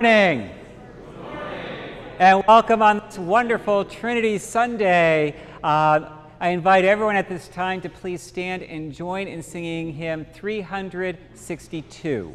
morning. And welcome on this wonderful Trinity Sunday. Uh, I invite everyone at this time to please stand and join in singing hymn 362.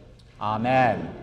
Amen.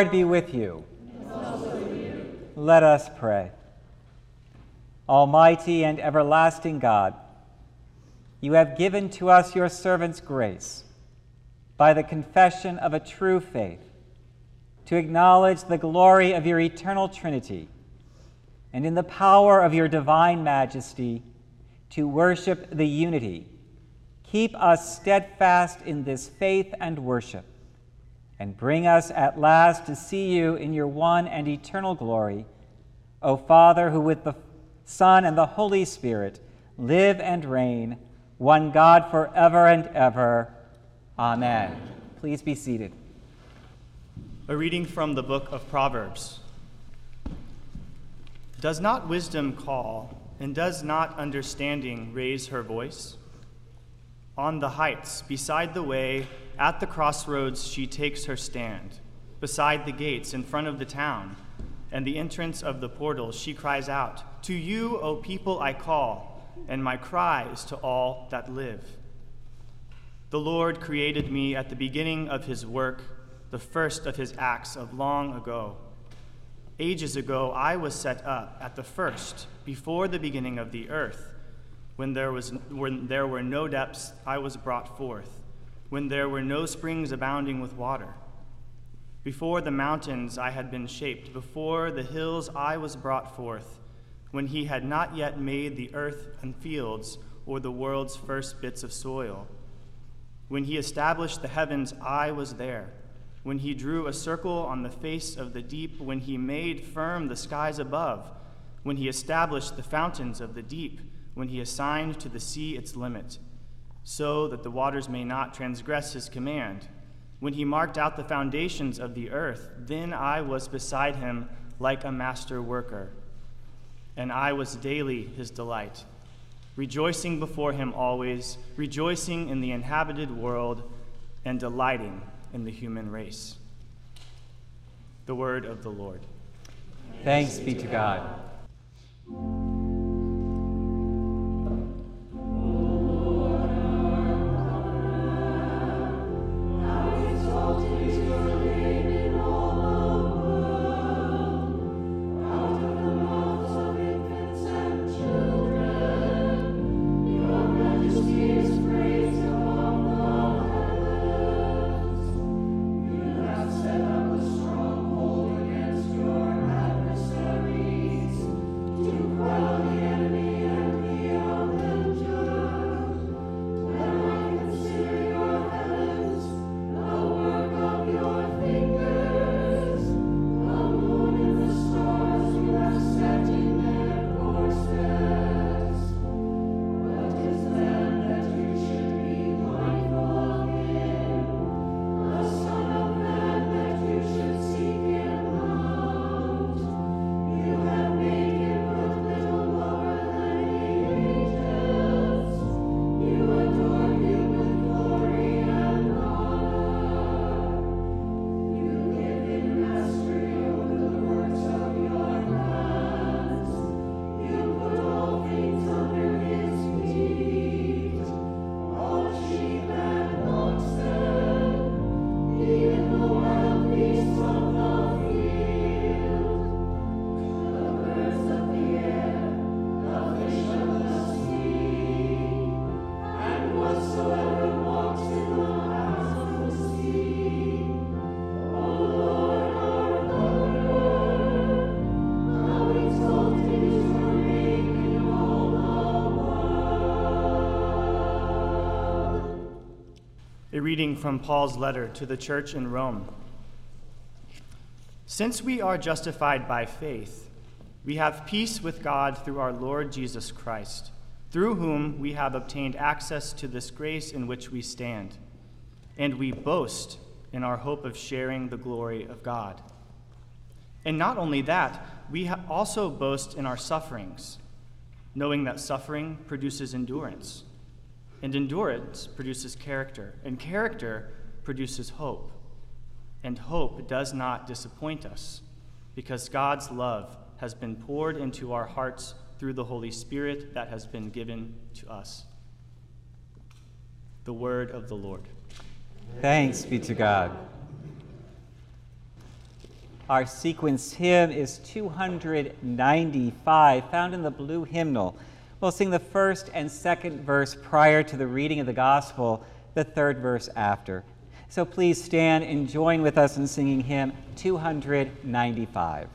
Lord be with you. Let us pray. Almighty and everlasting God, you have given to us your servants grace by the confession of a true faith to acknowledge the glory of your eternal Trinity and in the power of your divine majesty to worship the unity. Keep us steadfast in this faith and worship and bring us at last to see you in your one and eternal glory, O Father, who with the Son and the Holy Spirit live and reign, one God forever and ever. Amen. Please be seated. A reading from the book of Proverbs. Does not wisdom call, and does not understanding raise her voice? On the heights, beside the way, at the crossroads, she takes her stand. Beside the gates, in front of the town, and the entrance of the portals, she cries out, To you, O people, I call, and my cry is to all that live. The Lord created me at the beginning of his work, the first of his acts of long ago. Ages ago, I was set up at the first, before the beginning of the earth. When there, was, when there were no depths, I was brought forth when there were no springs abounding with water. Before the mountains I had been shaped, before the hills I was brought forth, when he had not yet made the earth and fields or the world's first bits of soil. When he established the heavens, I was there. When he drew a circle on the face of the deep, when he made firm the skies above, when he established the fountains of the deep, when he assigned to the sea its limit so that the waters may not transgress his command. When he marked out the foundations of the earth, then I was beside him like a master worker, and I was daily his delight, rejoicing before him always, rejoicing in the inhabited world, and delighting in the human race. The word of the Lord. Thanks be to God. A reading from Paul's letter to the church in Rome. Since we are justified by faith, we have peace with God through our Lord Jesus Christ, through whom we have obtained access to this grace in which we stand, and we boast in our hope of sharing the glory of God. And not only that, we also boast in our sufferings, knowing that suffering produces endurance and endurance produces character, and character produces hope. And hope does not disappoint us, because God's love has been poured into our hearts through the Holy Spirit that has been given to us. The word of the Lord. Thanks be to God. Our sequence hymn is 295, found in the blue hymnal. We'll sing the first and second verse prior to the reading of the gospel, the third verse after. So please stand and join with us in singing hymn 295.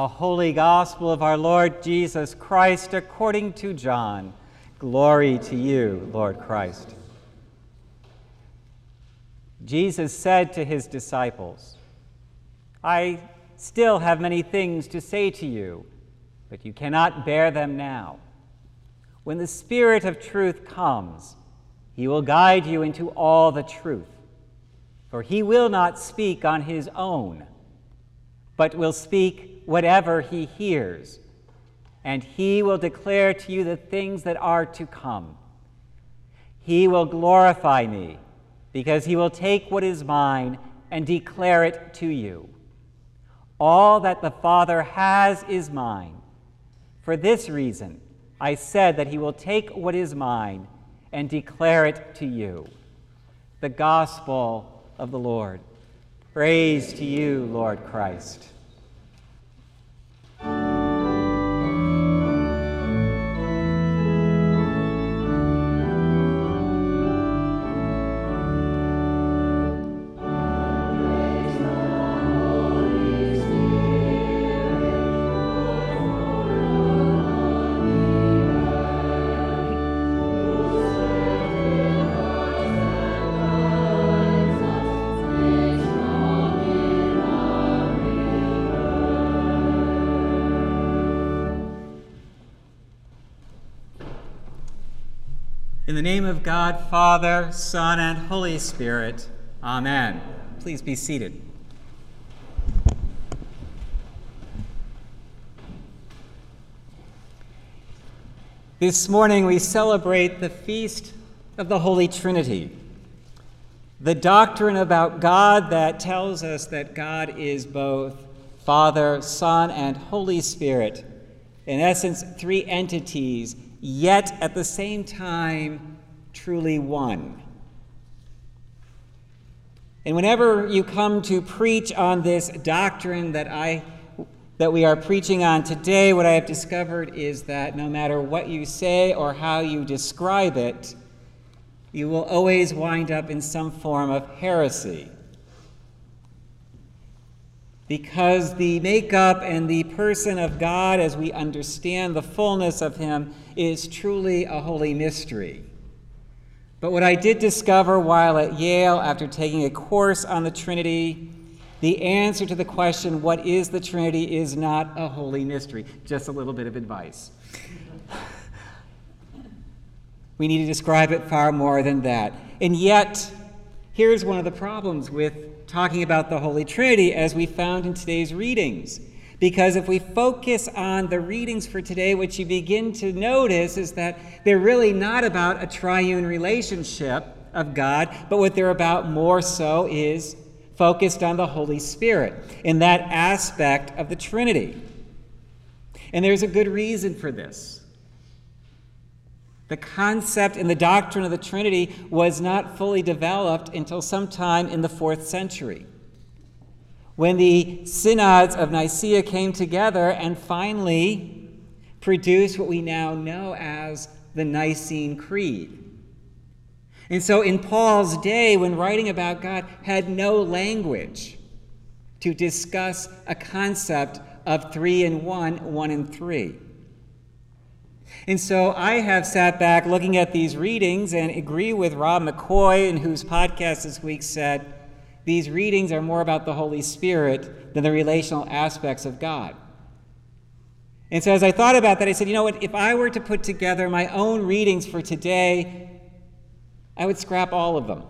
The holy gospel of our Lord Jesus Christ according to John. Glory to you, Lord Christ. Jesus said to his disciples, I still have many things to say to you, but you cannot bear them now. When the Spirit of truth comes, he will guide you into all the truth, for he will not speak on his own, but will speak whatever he hears, and he will declare to you the things that are to come. He will glorify me, because he will take what is mine and declare it to you. All that the Father has is mine. For this reason, I said that he will take what is mine and declare it to you. The Gospel of the Lord. Praise to you, Lord Christ. In the name of God, Father, Son, and Holy Spirit, Amen. Please be seated. This morning we celebrate the feast of the Holy Trinity, the doctrine about God that tells us that God is both Father, Son, and Holy Spirit. In essence, three entities yet at the same time truly one. And whenever you come to preach on this doctrine that I that we are preaching on today, what I have discovered is that no matter what you say or how you describe it, you will always wind up in some form of heresy because the makeup and the person of God, as we understand the fullness of Him, is truly a holy mystery. But what I did discover while at Yale after taking a course on the Trinity, the answer to the question, what is the Trinity, is not a holy mystery. Just a little bit of advice. we need to describe it far more than that. And yet, here's one of the problems with talking about the Holy Trinity as we found in today's readings. Because if we focus on the readings for today, what you begin to notice is that they're really not about a triune relationship of God, but what they're about more so is focused on the Holy Spirit in that aspect of the Trinity. And there's a good reason for this. The concept and the doctrine of the Trinity was not fully developed until sometime in the fourth century, when the synods of Nicaea came together and finally produced what we now know as the Nicene Creed. And so, in Paul's day, when writing about God, had no language to discuss a concept of three and one, one and three. And so I have sat back looking at these readings and agree with Rob McCoy, in whose podcast this week said these readings are more about the Holy Spirit than the relational aspects of God. And so as I thought about that, I said, you know what, if I were to put together my own readings for today, I would scrap all of them.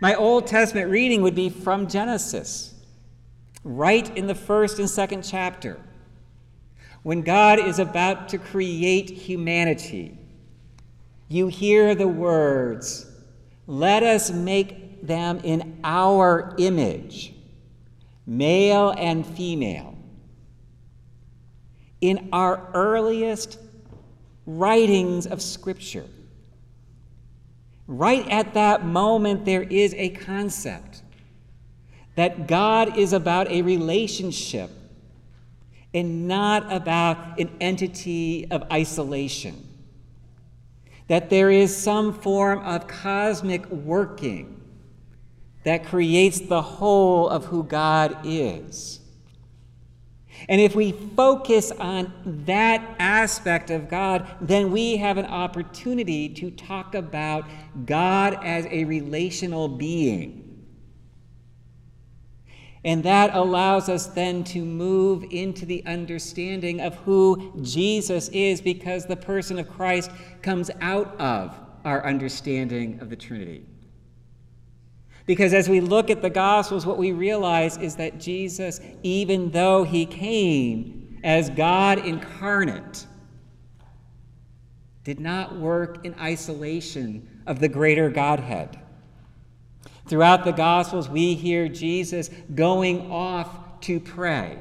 My Old Testament reading would be from Genesis, right in the first and second chapter. When God is about to create humanity, you hear the words, Let us make them in our image, male and female. In our earliest writings of Scripture, right at that moment, there is a concept that God is about a relationship and not about an entity of isolation. That there is some form of cosmic working that creates the whole of who God is. And if we focus on that aspect of God, then we have an opportunity to talk about God as a relational being and that allows us then to move into the understanding of who Jesus is because the person of Christ comes out of our understanding of the Trinity. Because as we look at the Gospels, what we realize is that Jesus, even though he came as God incarnate, did not work in isolation of the greater Godhead. Throughout the Gospels, we hear Jesus going off to pray.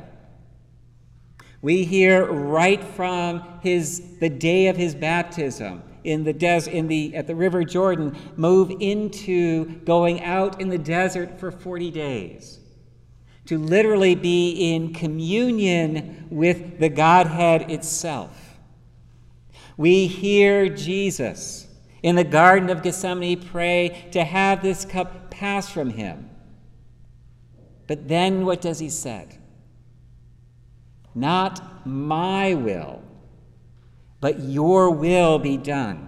We hear right from his, the day of his baptism in the des- in the, at the River Jordan, move into going out in the desert for 40 days to literally be in communion with the Godhead itself. We hear Jesus in the Garden of Gethsemane pray to have this cup pass from him. But then what does he say? Not my will, but your will be done.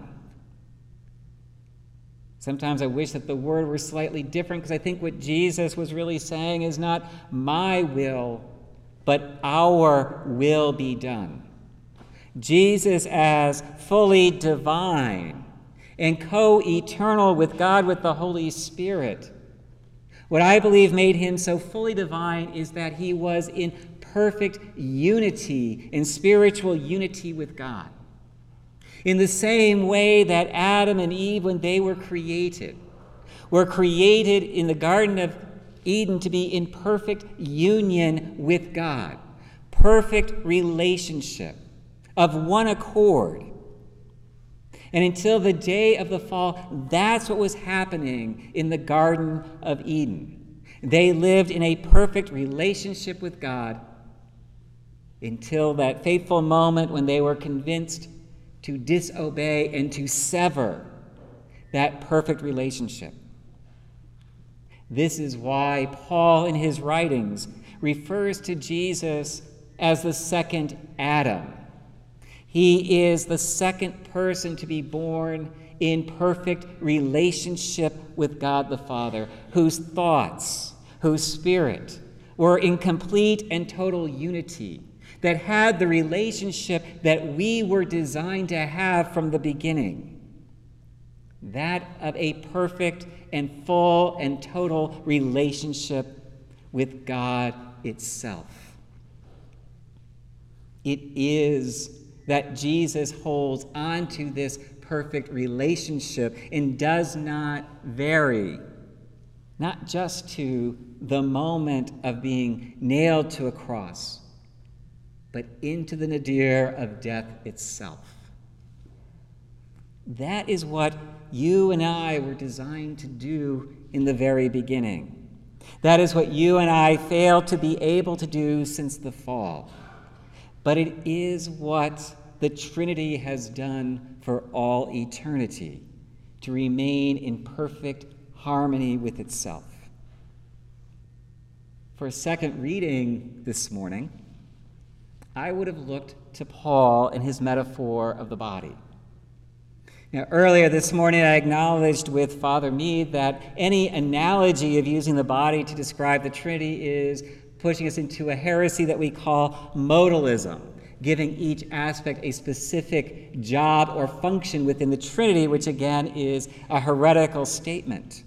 Sometimes I wish that the word were slightly different because I think what Jesus was really saying is not my will, but our will be done. Jesus, as fully divine, and co eternal with God with the Holy Spirit. What I believe made him so fully divine is that he was in perfect unity, in spiritual unity with God. In the same way that Adam and Eve, when they were created, were created in the Garden of Eden to be in perfect union with God, perfect relationship, of one accord and until the day of the fall, that's what was happening in the Garden of Eden. They lived in a perfect relationship with God until that fateful moment when they were convinced to disobey and to sever that perfect relationship. This is why Paul, in his writings, refers to Jesus as the second Adam he is the second person to be born in perfect relationship with God the Father, whose thoughts, whose spirit were in complete and total unity, that had the relationship that we were designed to have from the beginning that of a perfect and full and total relationship with God itself. It is that Jesus holds on to this perfect relationship and does not vary, not just to the moment of being nailed to a cross, but into the nadir of death itself. That is what you and I were designed to do in the very beginning. That is what you and I failed to be able to do since the fall but it is what the Trinity has done for all eternity. to remain in perfect harmony with itself. For a second reading this morning, I would have looked to Paul and his metaphor of the body. Now, earlier this morning, I acknowledged with Father Mead that any analogy of using the body to describe the Trinity is pushing us into a heresy that we call modalism, giving each aspect a specific job or function within the Trinity, which again is a heretical statement.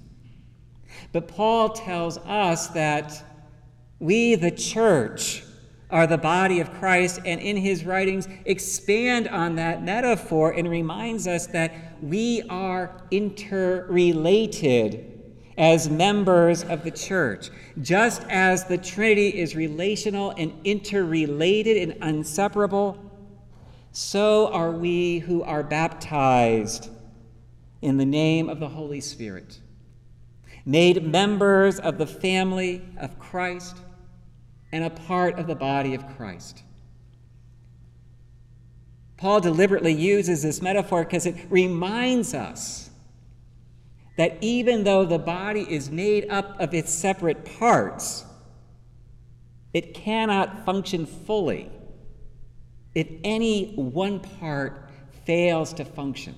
But Paul tells us that we, the church, are the body of Christ, and in his writings expand on that metaphor and reminds us that we are interrelated as members of the church. Just as the Trinity is relational and interrelated and inseparable, so are we who are baptized in the name of the Holy Spirit, made members of the family of Christ and a part of the body of Christ. Paul deliberately uses this metaphor because it reminds us that even though the body is made up of its separate parts, it cannot function fully if any one part fails to function.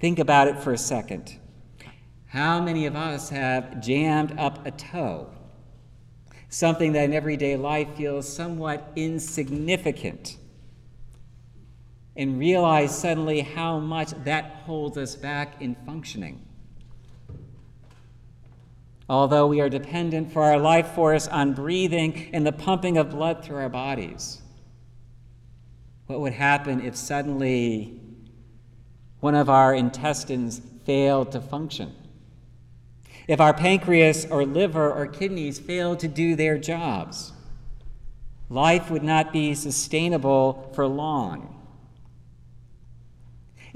Think about it for a second. How many of us have jammed up a toe? Something that in everyday life feels somewhat insignificant and realize suddenly how much that holds us back in functioning. Although we are dependent for our life force on breathing and the pumping of blood through our bodies, what would happen if suddenly one of our intestines failed to function? If our pancreas or liver or kidneys failed to do their jobs, life would not be sustainable for long.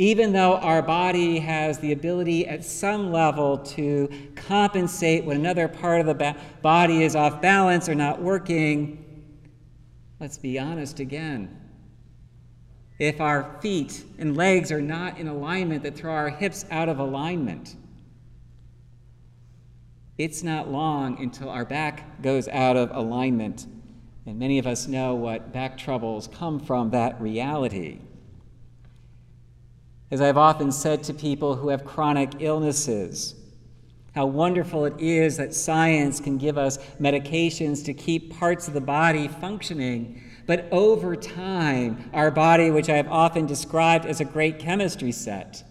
Even though our body has the ability at some level to compensate when another part of the ba- body is off balance or not working, let's be honest again. If our feet and legs are not in alignment, that throw our hips out of alignment, it's not long until our back goes out of alignment. And many of us know what back troubles come from that reality. As I've often said to people who have chronic illnesses, how wonderful it is that science can give us medications to keep parts of the body functioning. But over time, our body, which I have often described as a great chemistry set,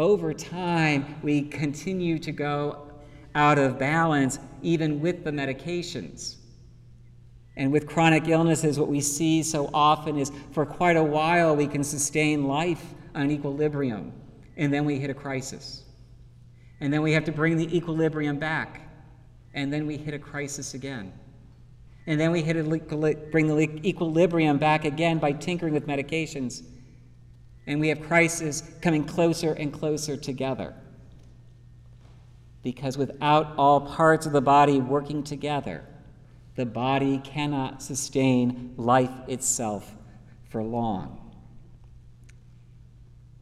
over time, we continue to go out of balance even with the medications. And with chronic illnesses, what we see so often is for quite a while we can sustain life on equilibrium, and then we hit a crisis. And then we have to bring the equilibrium back, and then we hit a crisis again. And then we hit a, bring the equilibrium back again by tinkering with medications. And we have crises coming closer and closer together. Because without all parts of the body working together, the body cannot sustain life itself for long.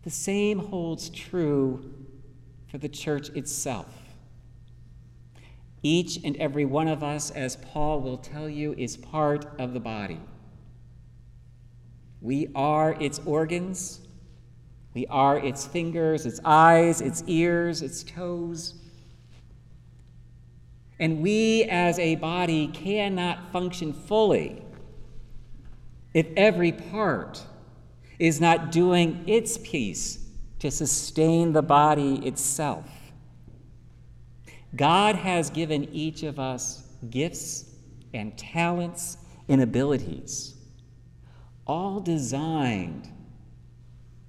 The same holds true for the church itself. Each and every one of us, as Paul will tell you, is part of the body. We are its organs. We are its fingers, its eyes, its ears, its toes. And we as a body cannot function fully if every part is not doing its piece to sustain the body itself. God has given each of us gifts and talents and abilities, all designed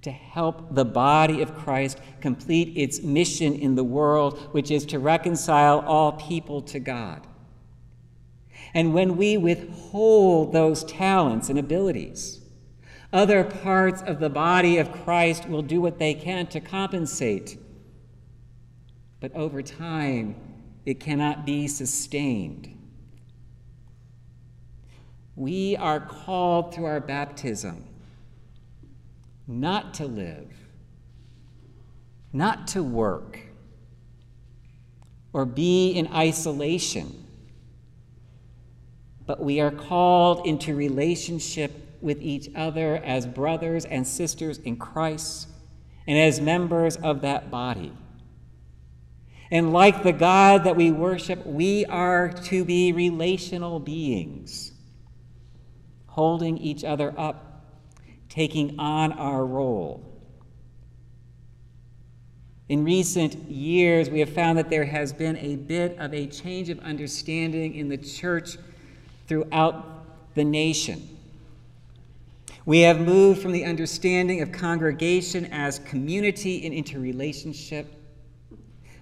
to help the body of Christ complete its mission in the world, which is to reconcile all people to God. And when we withhold those talents and abilities, other parts of the body of Christ will do what they can to compensate. But over time, it cannot be sustained. We are called through our baptism not to live not to work or be in isolation, but we are called into relationship with each other as brothers and sisters in Christ and as members of that body. And like the God that we worship, we are to be relational beings, holding each other up, taking on our role. In recent years, we have found that there has been a bit of a change of understanding in the church throughout the nation. We have moved from the understanding of congregation as community and interrelationship,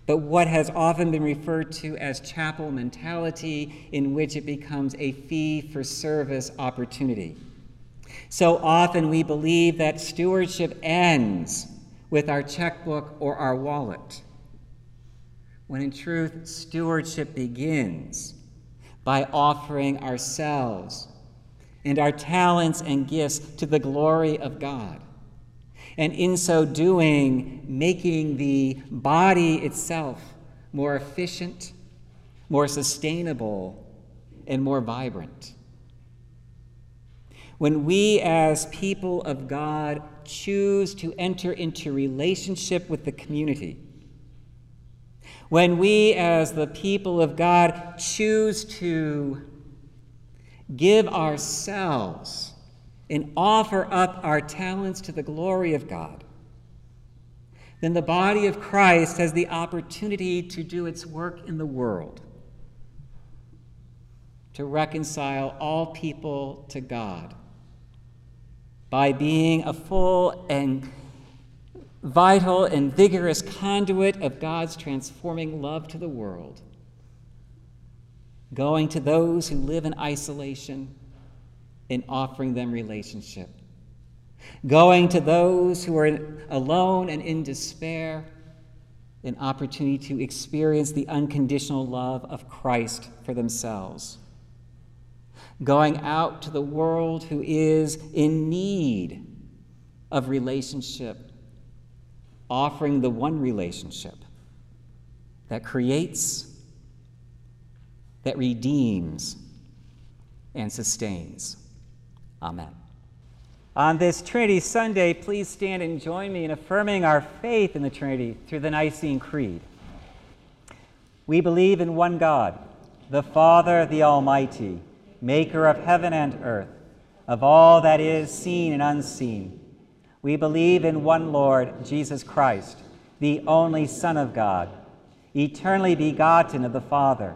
but what has often been referred to as chapel mentality, in which it becomes a fee for service opportunity. So often we believe that stewardship ends with our checkbook or our wallet, when in truth, stewardship begins by offering ourselves and our talents and gifts to the glory of God. And in so doing, making the body itself more efficient, more sustainable, and more vibrant. When we, as people of God, choose to enter into relationship with the community, when we, as the people of God, choose to give ourselves and offer up our talents to the glory of God, then the body of Christ has the opportunity to do its work in the world, to reconcile all people to God by being a full and vital and vigorous conduit of God's transforming love to the world, going to those who live in isolation and offering them relationship, going to those who are alone and in despair, an opportunity to experience the unconditional love of Christ for themselves. Going out to the world who is in need of relationship, offering the one relationship that creates, that redeems, and sustains. Amen. On this Trinity Sunday, please stand and join me in affirming our faith in the Trinity through the Nicene Creed. We believe in one God, the Father, the Almighty maker of heaven and earth, of all that is seen and unseen. We believe in one Lord, Jesus Christ, the only Son of God, eternally begotten of the Father,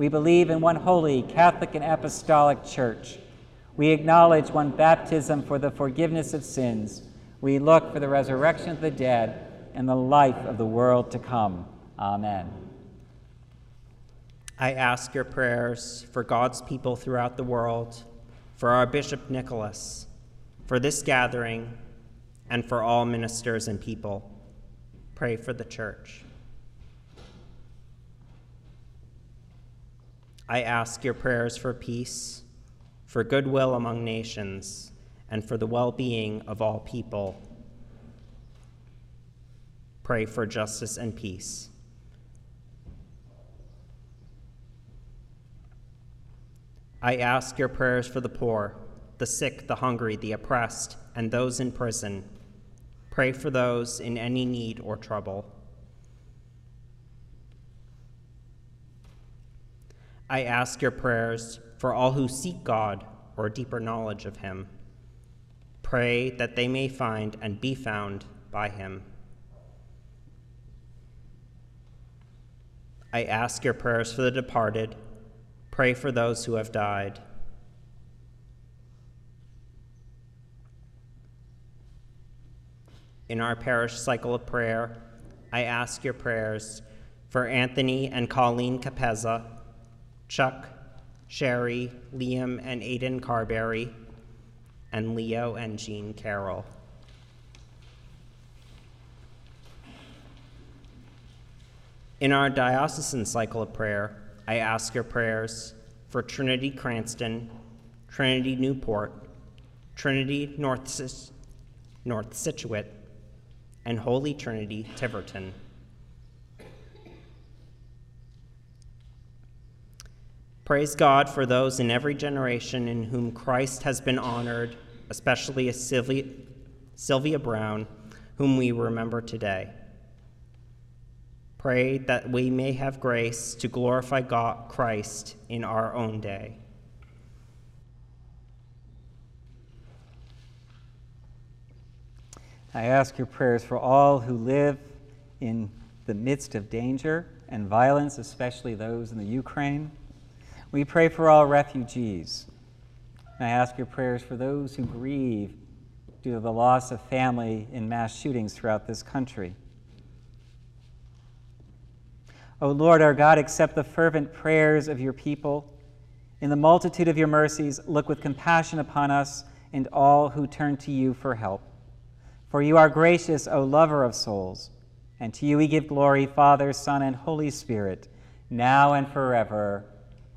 We believe in one holy, Catholic, and Apostolic Church. We acknowledge one baptism for the forgiveness of sins. We look for the resurrection of the dead and the life of the world to come. Amen. I ask your prayers for God's people throughout the world, for our Bishop Nicholas, for this gathering, and for all ministers and people. Pray for the church. I ask your prayers for peace, for goodwill among nations, and for the well being of all people. Pray for justice and peace. I ask your prayers for the poor, the sick, the hungry, the oppressed, and those in prison. Pray for those in any need or trouble. I ask your prayers for all who seek God or deeper knowledge of Him. Pray that they may find and be found by Him. I ask your prayers for the departed. Pray for those who have died. In our parish cycle of prayer, I ask your prayers for Anthony and Colleen Capezza, Chuck, Sherry, Liam, and Aiden Carberry, and Leo and Jean Carroll. In our diocesan cycle of prayer, I ask your prayers for Trinity Cranston, Trinity Newport, Trinity North, North Scituate, and Holy Trinity Tiverton. Praise God for those in every generation in whom Christ has been honored, especially Sylvia, Sylvia Brown, whom we remember today. Pray that we may have grace to glorify God, Christ in our own day. I ask your prayers for all who live in the midst of danger and violence, especially those in the Ukraine. We pray for all refugees. And I ask your prayers for those who grieve due to the loss of family in mass shootings throughout this country. O Lord our God, accept the fervent prayers of your people. In the multitude of your mercies, look with compassion upon us and all who turn to you for help. For you are gracious, O lover of souls, and to you we give glory, Father, Son, and Holy Spirit, now and forever.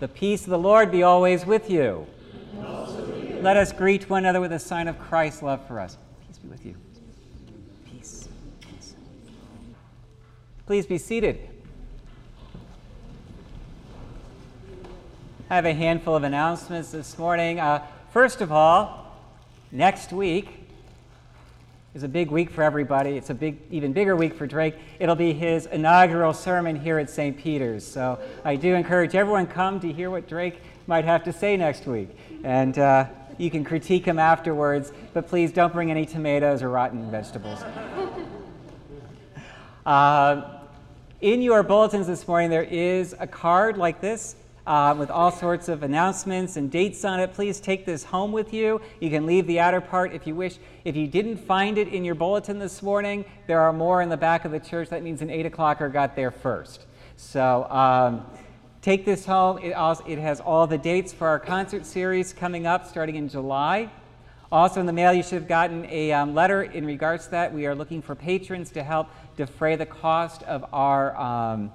The peace of the Lord be always with you. Let us greet one another with a sign of Christ's love for us. Peace be with you. Peace. Peace. Please be seated. I have a handful of announcements this morning. Uh, first of all, next week, is a big week for everybody. It's a big, even bigger week for Drake. It'll be his inaugural sermon here at St. Peter's. So I do encourage everyone come to hear what Drake might have to say next week. And uh, you can critique him afterwards, but please don't bring any tomatoes or rotten vegetables. uh, in your bulletins this morning, there is a card like this uh, with all sorts of announcements and dates on it. Please take this home with you. You can leave the outer part if you wish. If you didn't find it in your bulletin this morning, there are more in the back of the church. That means an 8 o'clocker got there first. So um, take this home. It, also, it has all the dates for our concert series coming up starting in July. Also, in the mail, you should have gotten a um, letter in regards to that. We are looking for patrons to help defray the cost of our. Um,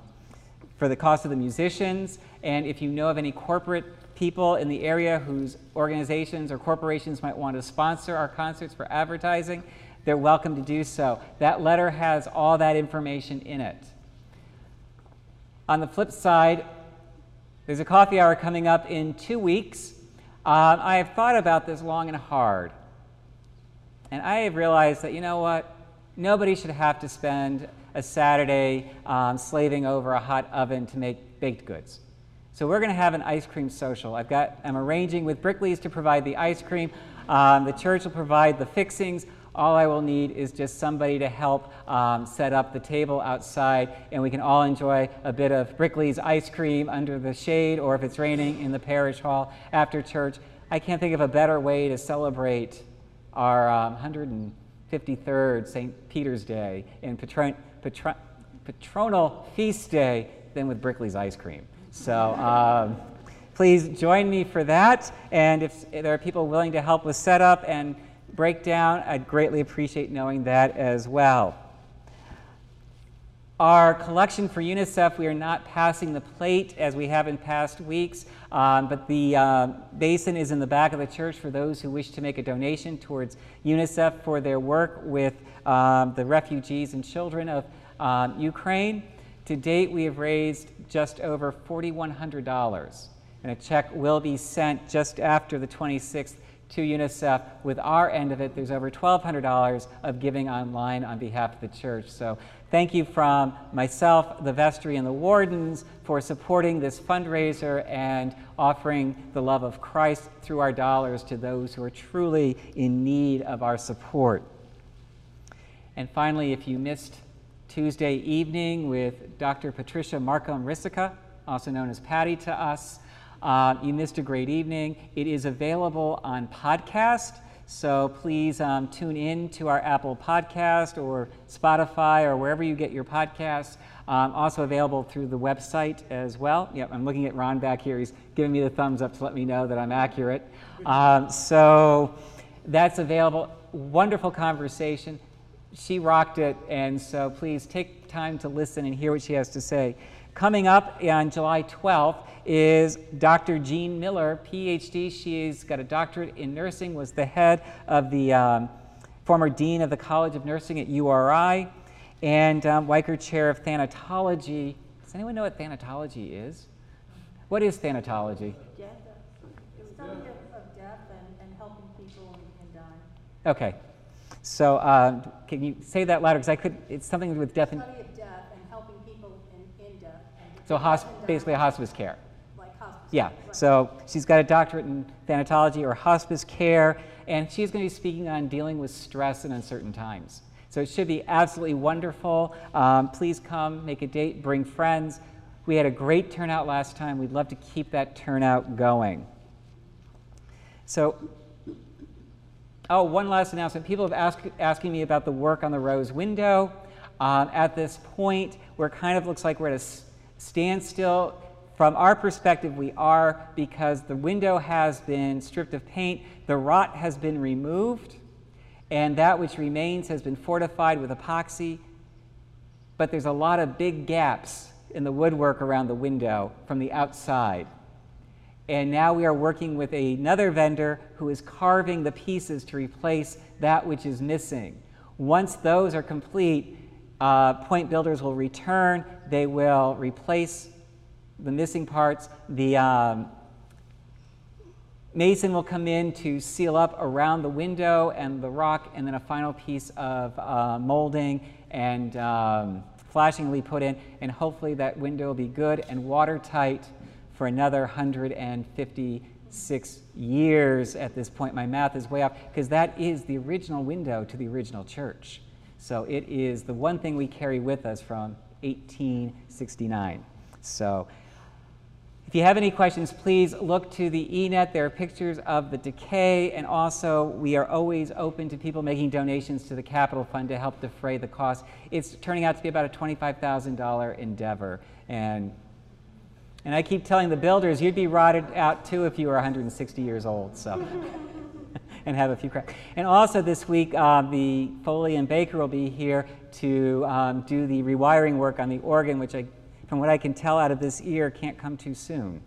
for the cost of the musicians. And if you know of any corporate people in the area whose organizations or corporations might want to sponsor our concerts for advertising, they're welcome to do so. That letter has all that information in it. On the flip side, there's a coffee hour coming up in two weeks. Um, I have thought about this long and hard. And I have realized that, you know what? Nobody should have to spend a Saturday um, slaving over a hot oven to make baked goods. So we're going to have an ice cream social. I've got, I'm arranging with Brickley's to provide the ice cream. Um, the church will provide the fixings. all I will need is just somebody to help um, set up the table outside, and we can all enjoy a bit of Brickley's ice cream under the shade, or if it's raining, in the parish hall after church. I can't think of a better way to celebrate our um, 153rd St. Peter's Day and patron, patron, patronal feast day than with Brickley's ice cream. So um, please join me for that. And if there are people willing to help with setup and breakdown, I'd greatly appreciate knowing that as well. Our collection for UNICEF, we are not passing the plate as we have in past weeks, um, but the uh, basin is in the back of the church for those who wish to make a donation towards UNICEF for their work with um, the refugees and children of um, Ukraine. To date, we have raised just over $4,100, and a check will be sent just after the 26th to UNICEF. With our end of it, there's over $1,200 of giving online on behalf of the church. So thank you from myself, the vestry, and the wardens for supporting this fundraiser and offering the love of Christ through our dollars to those who are truly in need of our support. And finally, if you missed Tuesday evening with Dr. Patricia Markham Risica, also known as Patty to us, uh, you missed a great evening. It is available on podcast, so please um, tune in to our Apple Podcast or Spotify or wherever you get your podcasts. Um, also available through the website as well. Yep, I'm looking at Ron back here. He's giving me the thumbs up to let me know that I'm accurate. Um, so that's available. Wonderful conversation. She rocked it, and so please take time to listen and hear what she has to say. Coming up on July 12th is Dr. Jean Miller, PhD. She's got a doctorate in nursing, was the head of the um, former dean of the College of Nursing at URI, and um, Weicker Chair of Thanatology. Does anyone know what thanatology is? What is thanatology? Death, study of, of death and, and helping people in dying. Okay. So um, can you say that louder? Because I could. It's something with death and Study of death and helping people in, in death. And so hosp- basically hospice care. Like hospice. Yeah, Right. so she's got a doctorate in thanatology or hospice care, and she's going to be speaking on dealing with stress in uncertain times. So it should be absolutely wonderful. Um, please come, make a date, bring friends. We had a great turnout last time. We'd love to keep that turnout going. So, oh, one last announcement. People have asked asking me about the work on the rose window. Um, at this point, where it kind of looks like we're at a standstill. From our perspective, we are because the window has been stripped of paint, the rot has been removed, and that which remains has been fortified with epoxy. But there's a lot of big gaps in the woodwork around the window from the outside. And now we are working with another vendor who is carving the pieces to replace that which is missing. Once those are complete, uh, Point Builders will return. They will replace the missing parts. The um, mason will come in to seal up around the window and the rock, and then a final piece of uh, molding and um, flashing will be put in, and hopefully that window will be good and watertight for another 156 years at this point. My math is way off because that is the original window to the original church. So it is the one thing we carry with us from 1869. So if you have any questions, please look to the eNet. There are pictures of the decay, and also we are always open to people making donations to the Capital Fund to help defray the cost. It's turning out to be about a $25,000 endeavor, and and I keep telling the builders, you'd be rotted out too if you were 160 years old. So. and have a few cracks. And also this week, um, the Foley and Baker will be here to um, do the rewiring work on the organ, which I, from what I can tell out of this ear, can't come too soon.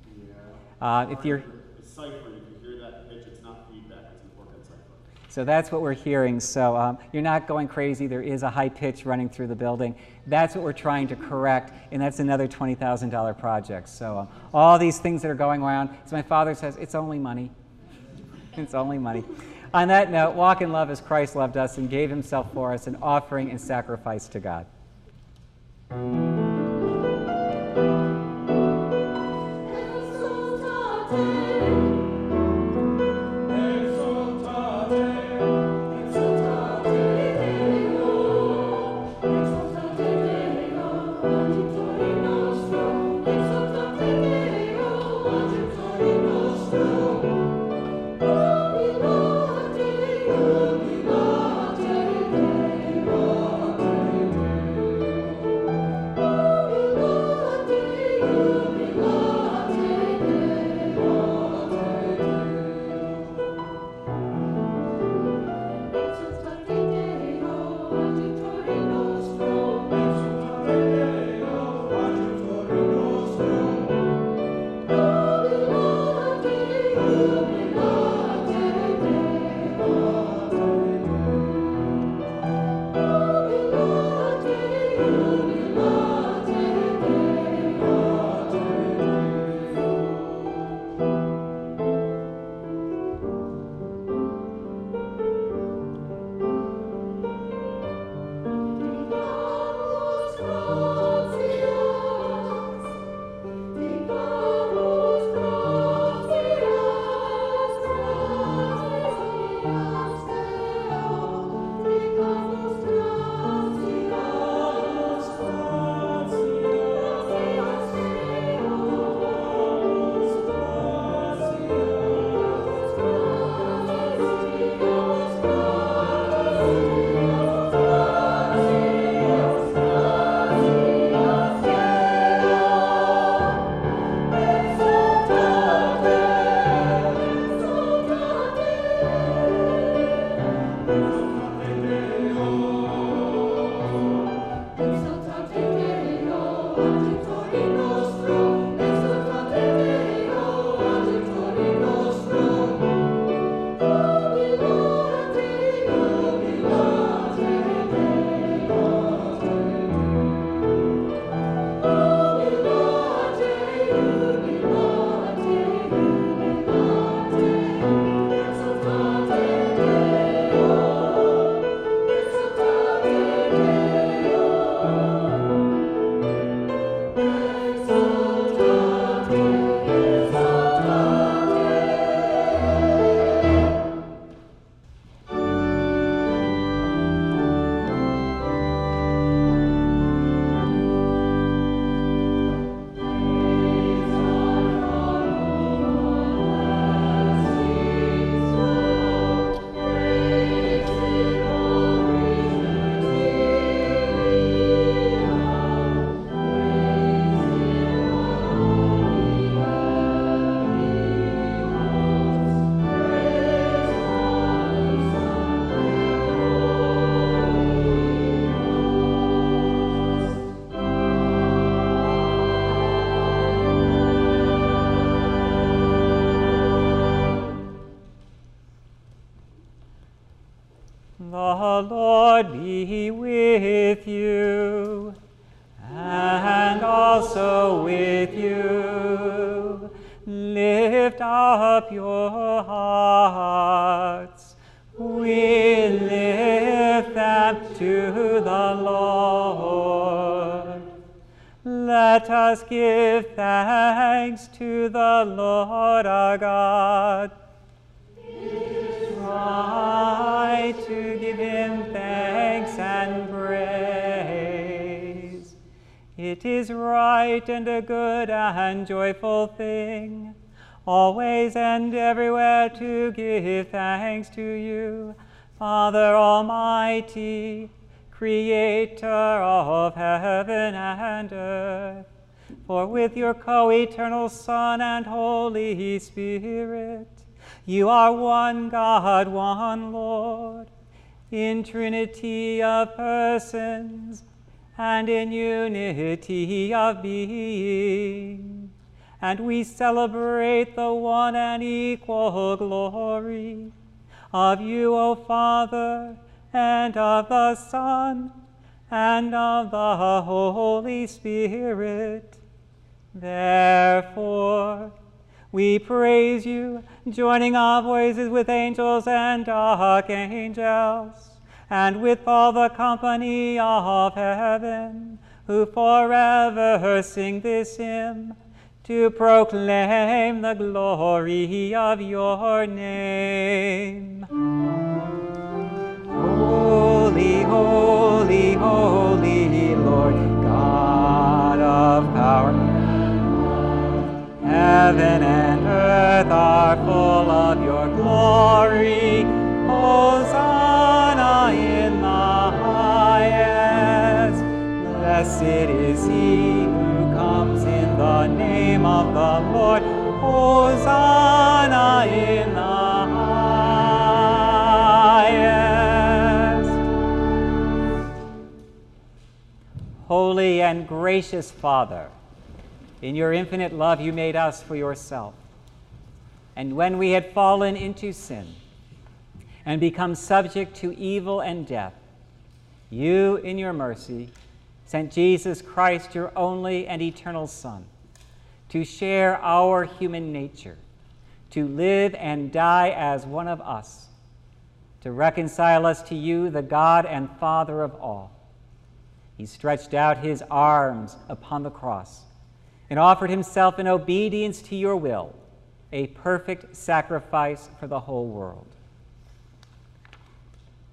Uh, if you're, The cipher, if you hear that pitch, it's not feedback, it's an organ cipher. So that's what we're hearing. So um, you're not going crazy. There is a high pitch running through the building. That's what we're trying to correct, and that's another $20,000 project. So um, all these things that are going around, as my father says, it's only money. It's only money. On that note, walk in love as Christ loved us and gave himself for us, an offering and sacrifice to God. Father Almighty, Creator of heaven and earth. For with your co eternal Son and Holy Spirit, you are one God, one Lord, in Trinity of persons and in unity of being. And we celebrate the one and equal glory of you, O Father, and of the Son, and of the Holy Spirit. Therefore, we praise you, joining our voices with angels and archangels and with all the company of heaven, who forever sing this hymn, to proclaim the glory of your name. Holy, holy, holy Lord, God of power. Heaven and earth are full of your glory. Hosanna in the highest. Blessed is he who comes the name of the Lord. Hosanna in the highest. Holy and gracious Father, in your infinite love you made us for yourself. And when we had fallen into sin, and become subject to evil and death, you, in your mercy, sent Jesus Christ, your only and eternal Son, to share our human nature, to live and die as one of us, to reconcile us to you, the God and Father of all. He stretched out his arms upon the cross and offered himself in obedience to your will, a perfect sacrifice for the whole world.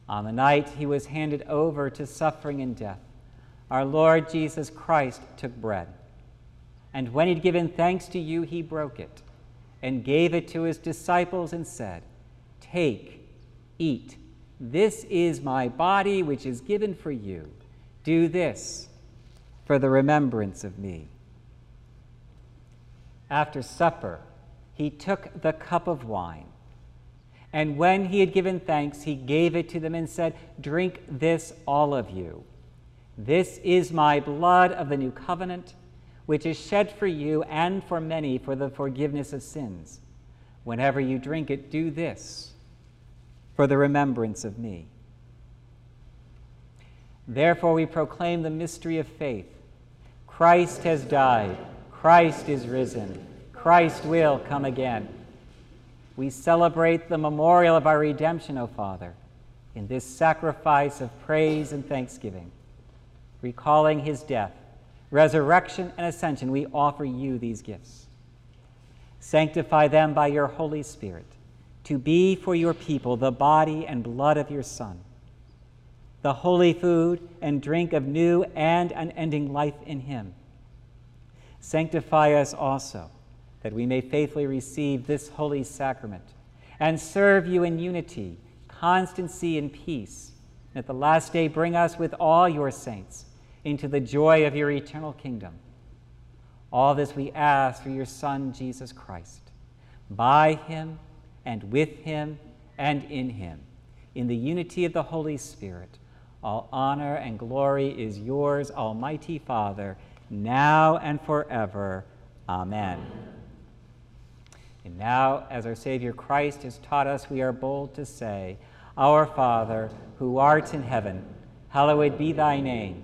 On the night he was handed over to suffering and death, our Lord Jesus Christ took bread. And when he'd given thanks to you, he broke it and gave it to his disciples and said, Take, eat. This is my body, which is given for you. Do this for the remembrance of me. After supper, he took the cup of wine and when he had given thanks, he gave it to them and said, Drink this, all of you. This is my blood of the new covenant, which is shed for you and for many for the forgiveness of sins. Whenever you drink it, do this for the remembrance of me. Therefore, we proclaim the mystery of faith. Christ has died, Christ is risen, Christ will come again. We celebrate the memorial of our redemption, O Father, in this sacrifice of praise and thanksgiving. Recalling his death, resurrection, and ascension, we offer you these gifts. Sanctify them by your Holy Spirit to be for your people the body and blood of your Son, the holy food and drink of new and unending life in him. Sanctify us also, that we may faithfully receive this holy sacrament and serve you in unity, constancy, and peace. And at the last day, bring us with all your saints into the joy of your eternal kingdom. All this we ask through your Son, Jesus Christ. By him and with him and in him, in the unity of the Holy Spirit, all honor and glory is yours, Almighty Father, now and forever. Amen. And now, as our Savior Christ has taught us, we are bold to say, Our Father, who art in heaven, hallowed be thy name.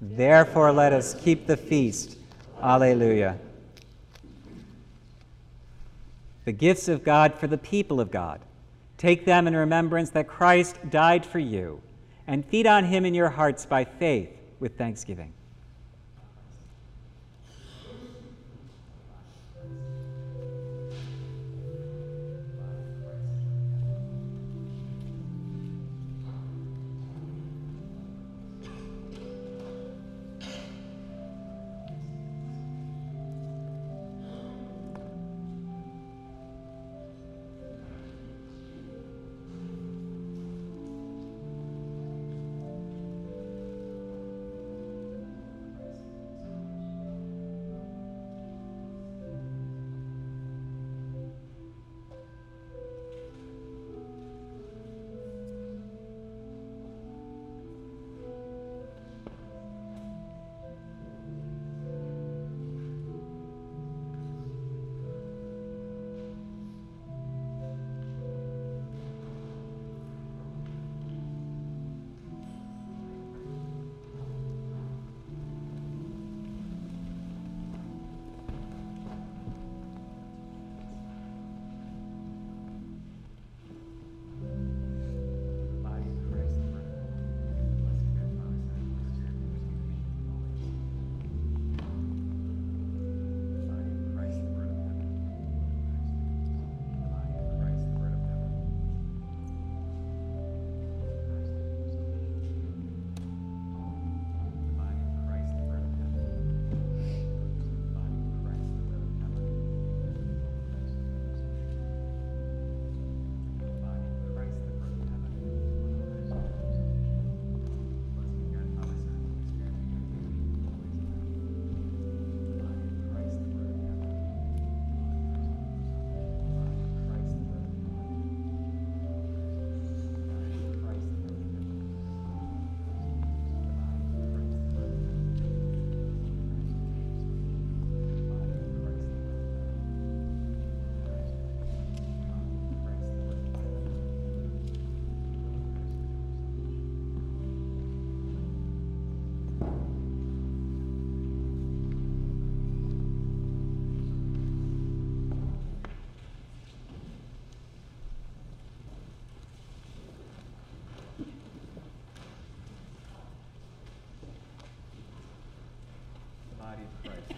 Therefore, let us keep the feast. Alleluia. The gifts of God for the people of God. Take them in remembrance that Christ died for you, and feed on him in your hearts by faith with thanksgiving. Right.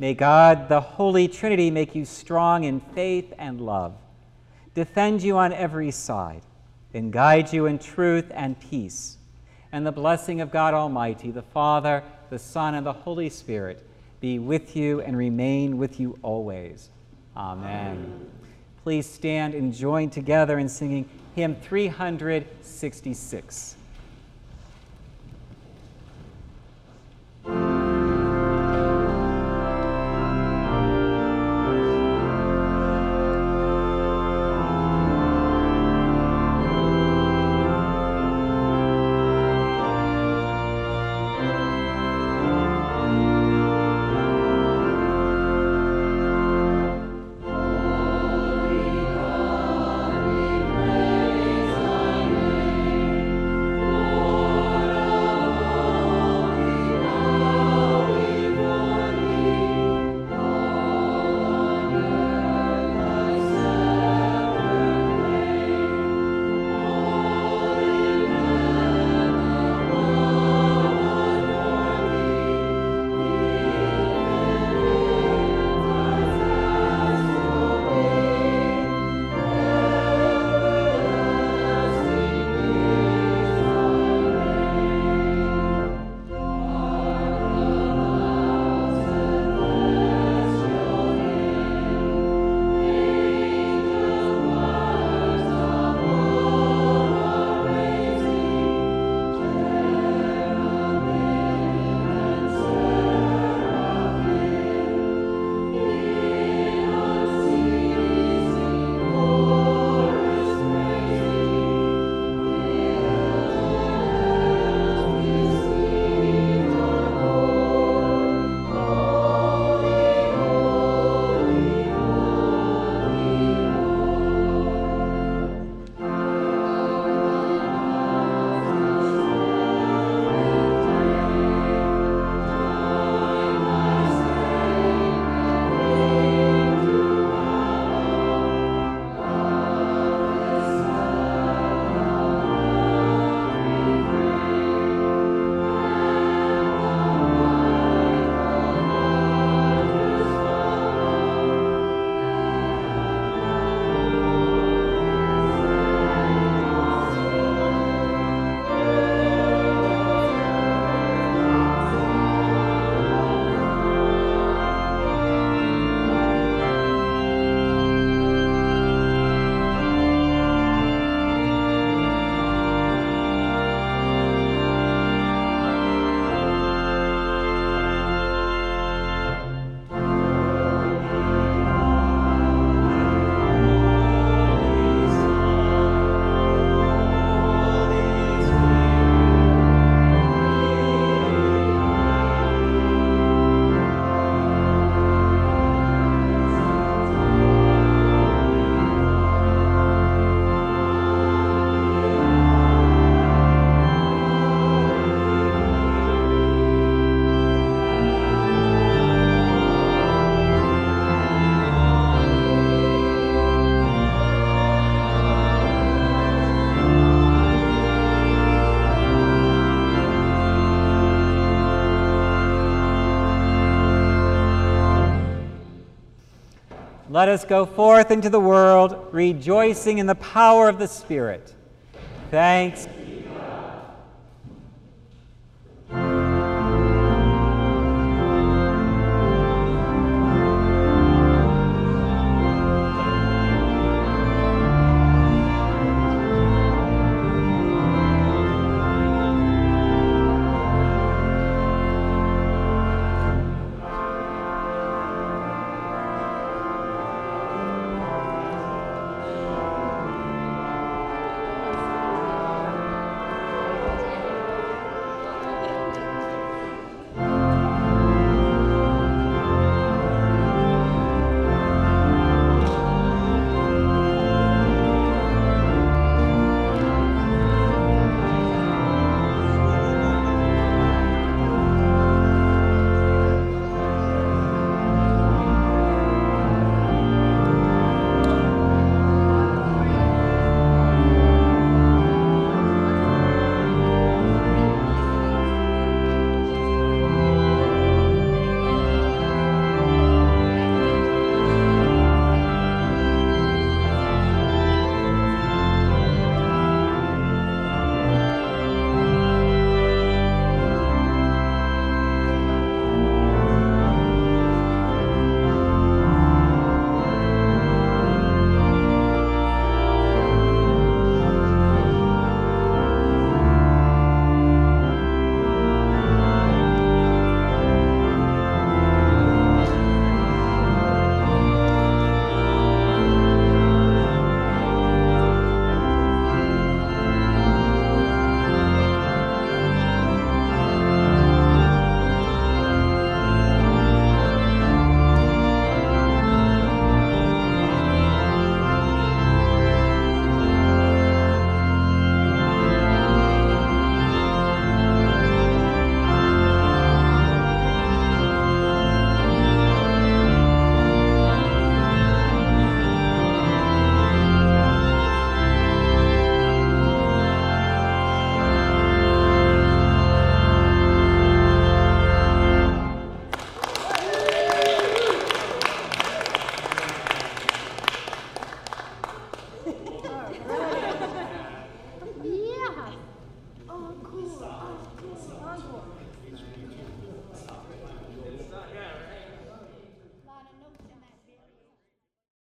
May God, the Holy Trinity, make you strong in faith and love, defend you on every side, and guide you in truth and peace. And the blessing of God Almighty, the Father, the Son, and the Holy Spirit be with you and remain with you always. Amen. Amen. Please stand and join together in singing hymn 366. Let us go forth into the world, rejoicing in the power of the Spirit. Thanks